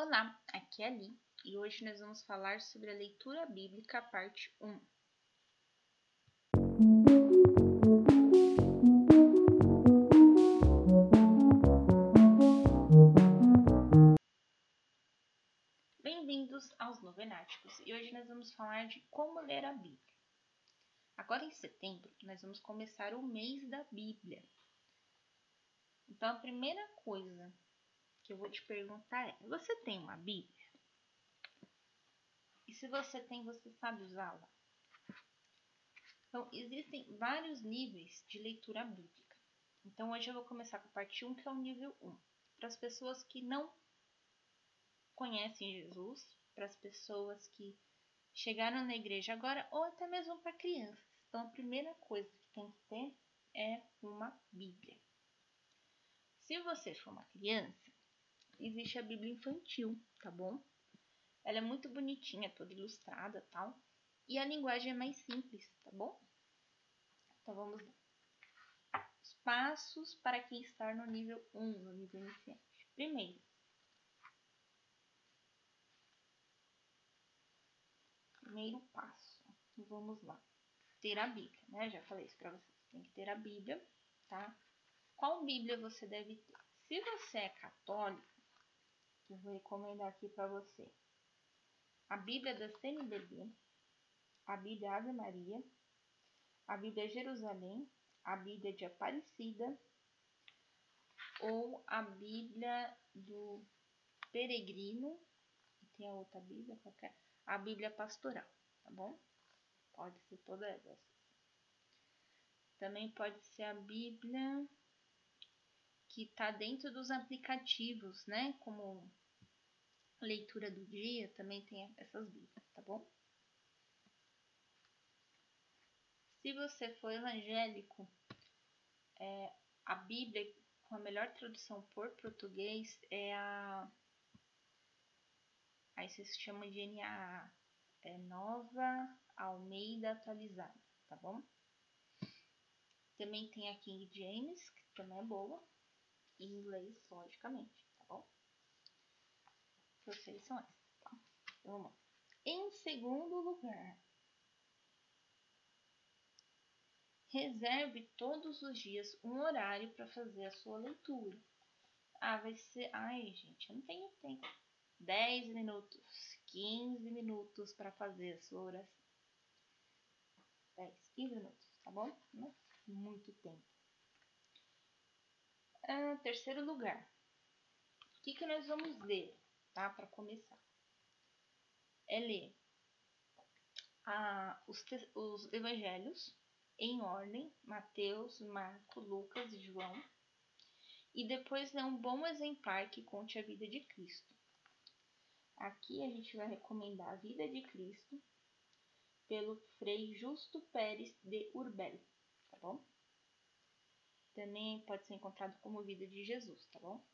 Olá, aqui é a Li e hoje nós vamos falar sobre a leitura bíblica, parte 1. Bem-vindos aos Novenáticos e hoje nós vamos falar de como ler a Bíblia. Agora em setembro, nós vamos começar o mês da Bíblia. Então, a primeira coisa que eu vou te perguntar é: você tem uma Bíblia? E se você tem, você sabe usá-la? Então, existem vários níveis de leitura bíblica. Então, hoje eu vou começar com a parte 1, que é o nível 1. Para as pessoas que não conhecem Jesus, para as pessoas que chegaram na igreja agora, ou até mesmo para crianças. Então, a primeira coisa que tem que ter é uma Bíblia. Se você for uma criança, existe a Bíblia infantil, tá bom? Ela é muito bonitinha, toda ilustrada tal. E a linguagem é mais simples, tá bom? Então vamos lá. Os passos para quem está no nível 1, no nível iniciante. Primeiro, primeiro passo. Vamos lá. Ter a Bíblia, né? Já falei isso para vocês. Tem que ter a Bíblia, tá? Qual Bíblia você deve ter? Se você é católico, eu vou recomendar aqui para você a Bíblia da CNBB, a Bíblia Ave Maria, a Bíblia Jerusalém, a Bíblia de Aparecida ou a Bíblia do Peregrino, tem a outra Bíblia qualquer, a Bíblia Pastoral, tá bom? Pode ser todas essas. Também pode ser a Bíblia que está dentro dos aplicativos, né? Como leitura do dia, também tem essas bíblias, tá bom? Se você for evangélico, é, a Bíblia com a melhor tradução por português é a. Aí se chama de NAA, é Nova Almeida Atualizada, tá bom? Também tem a King James, que também é boa, em inglês, logicamente, tá bom? Vocês são essas, tá? Então, vamos lá. Em segundo lugar, reserve todos os dias um horário para fazer a sua leitura. Ah, vai ser. Ai, gente, eu não tenho tempo. 10 minutos, 15 minutos para fazer a sua oração. 10, 15 minutos, tá bom? Não é muito tempo. Ah, terceiro lugar. O que, que nós vamos ler, tá? Para começar. É ler ah, os, os evangelhos em ordem, Mateus, Marcos, Lucas e João. E depois ler um bom exemplar que conte a vida de Cristo. Aqui a gente vai recomendar a vida de Cristo pelo Frei Justo Pérez de Urbel, tá bom? também pode ser encontrado como Vida de Jesus, tá bom?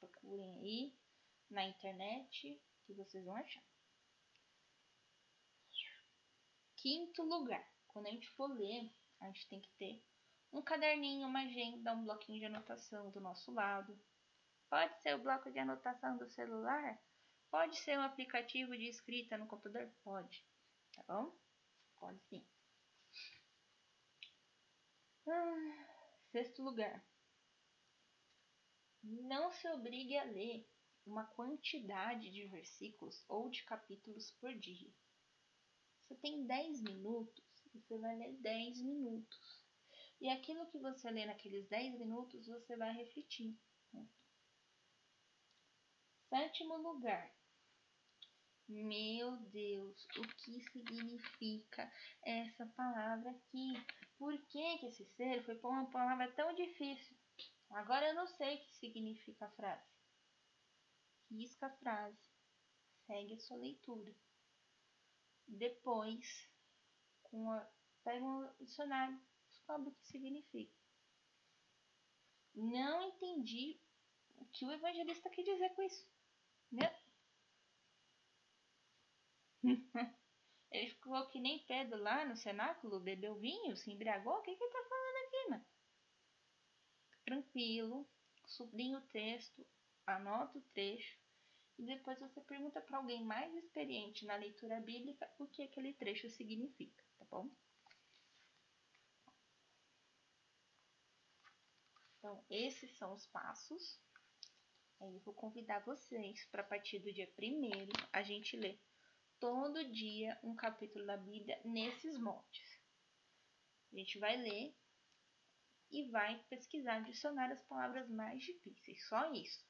Procurem aí na internet que vocês vão achar. Quinto lugar, quando a gente for ler, a gente tem que ter um caderninho, uma agenda, um bloquinho de anotação do nosso lado. Pode ser o bloco de anotação do celular, pode ser um aplicativo de escrita no computador, pode, tá bom? Pode sim. Ah. Sexto lugar. Não se obrigue a ler uma quantidade de versículos ou de capítulos por dia. Você tem 10 minutos, você vai ler 10 minutos. E aquilo que você lê naqueles 10 minutos, você vai refletir. Sétimo lugar. Meu Deus, o que significa essa palavra aqui? Por que, que esse ser foi uma palavra tão difícil? Agora eu não sei o que significa a frase. Risca a frase. Segue a sua leitura. Depois, com a, pega um dicionário, descobre o que significa. Não entendi o que o evangelista quer dizer com isso. Ele ficou que nem Pedro lá no cenáculo, bebeu vinho, se embriagou. O que, que ele tá falando aqui, mano? Tranquilo, sublinha o texto, anota o trecho e depois você pergunta para alguém mais experiente na leitura bíblica o que aquele trecho significa, tá bom? Então, esses são os passos. Aí eu vou convidar vocês para a partir do dia 1 a gente ler todo dia um capítulo da Bíblia nesses moldes. A gente vai ler e vai pesquisar, adicionar as palavras mais difíceis, só isso.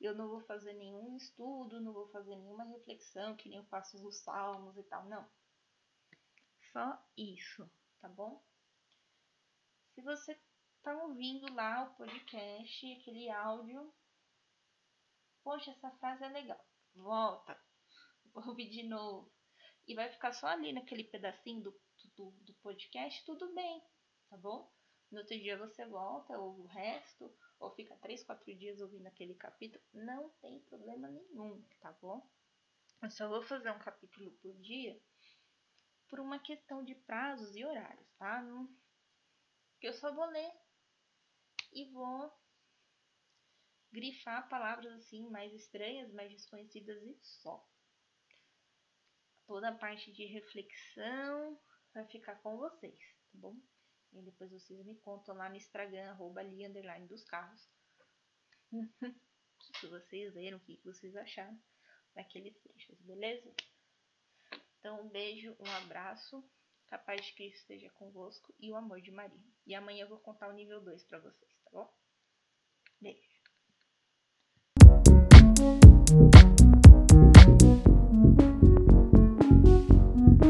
Eu não vou fazer nenhum estudo, não vou fazer nenhuma reflexão, que nem eu faço nos salmos e tal, não. Só isso, tá bom? Se você tá ouvindo lá o podcast, aquele áudio, poxa, essa frase é legal. Volta, ouvir de novo. E vai ficar só ali naquele pedacinho do, do, do podcast, tudo bem, tá bom? No outro dia você volta, ouve o resto, ou fica três, quatro dias ouvindo aquele capítulo, não tem problema nenhum, tá bom? Eu só vou fazer um capítulo por dia por uma questão de prazos e horários, tá? Não... Eu só vou ler e vou grifar palavras assim mais estranhas, mais desconhecidas e só. Toda a parte de reflexão vai ficar com vocês, tá bom? E depois vocês me contam lá no Instagram, arroba ali, underline dos carros. se vocês leram, o que vocês acharam daqueles trechos, beleza? Então, um beijo, um abraço. Que a paz de Cristo esteja convosco e o amor de Maria. E amanhã eu vou contar o nível 2 para vocês, tá bom? Beijo.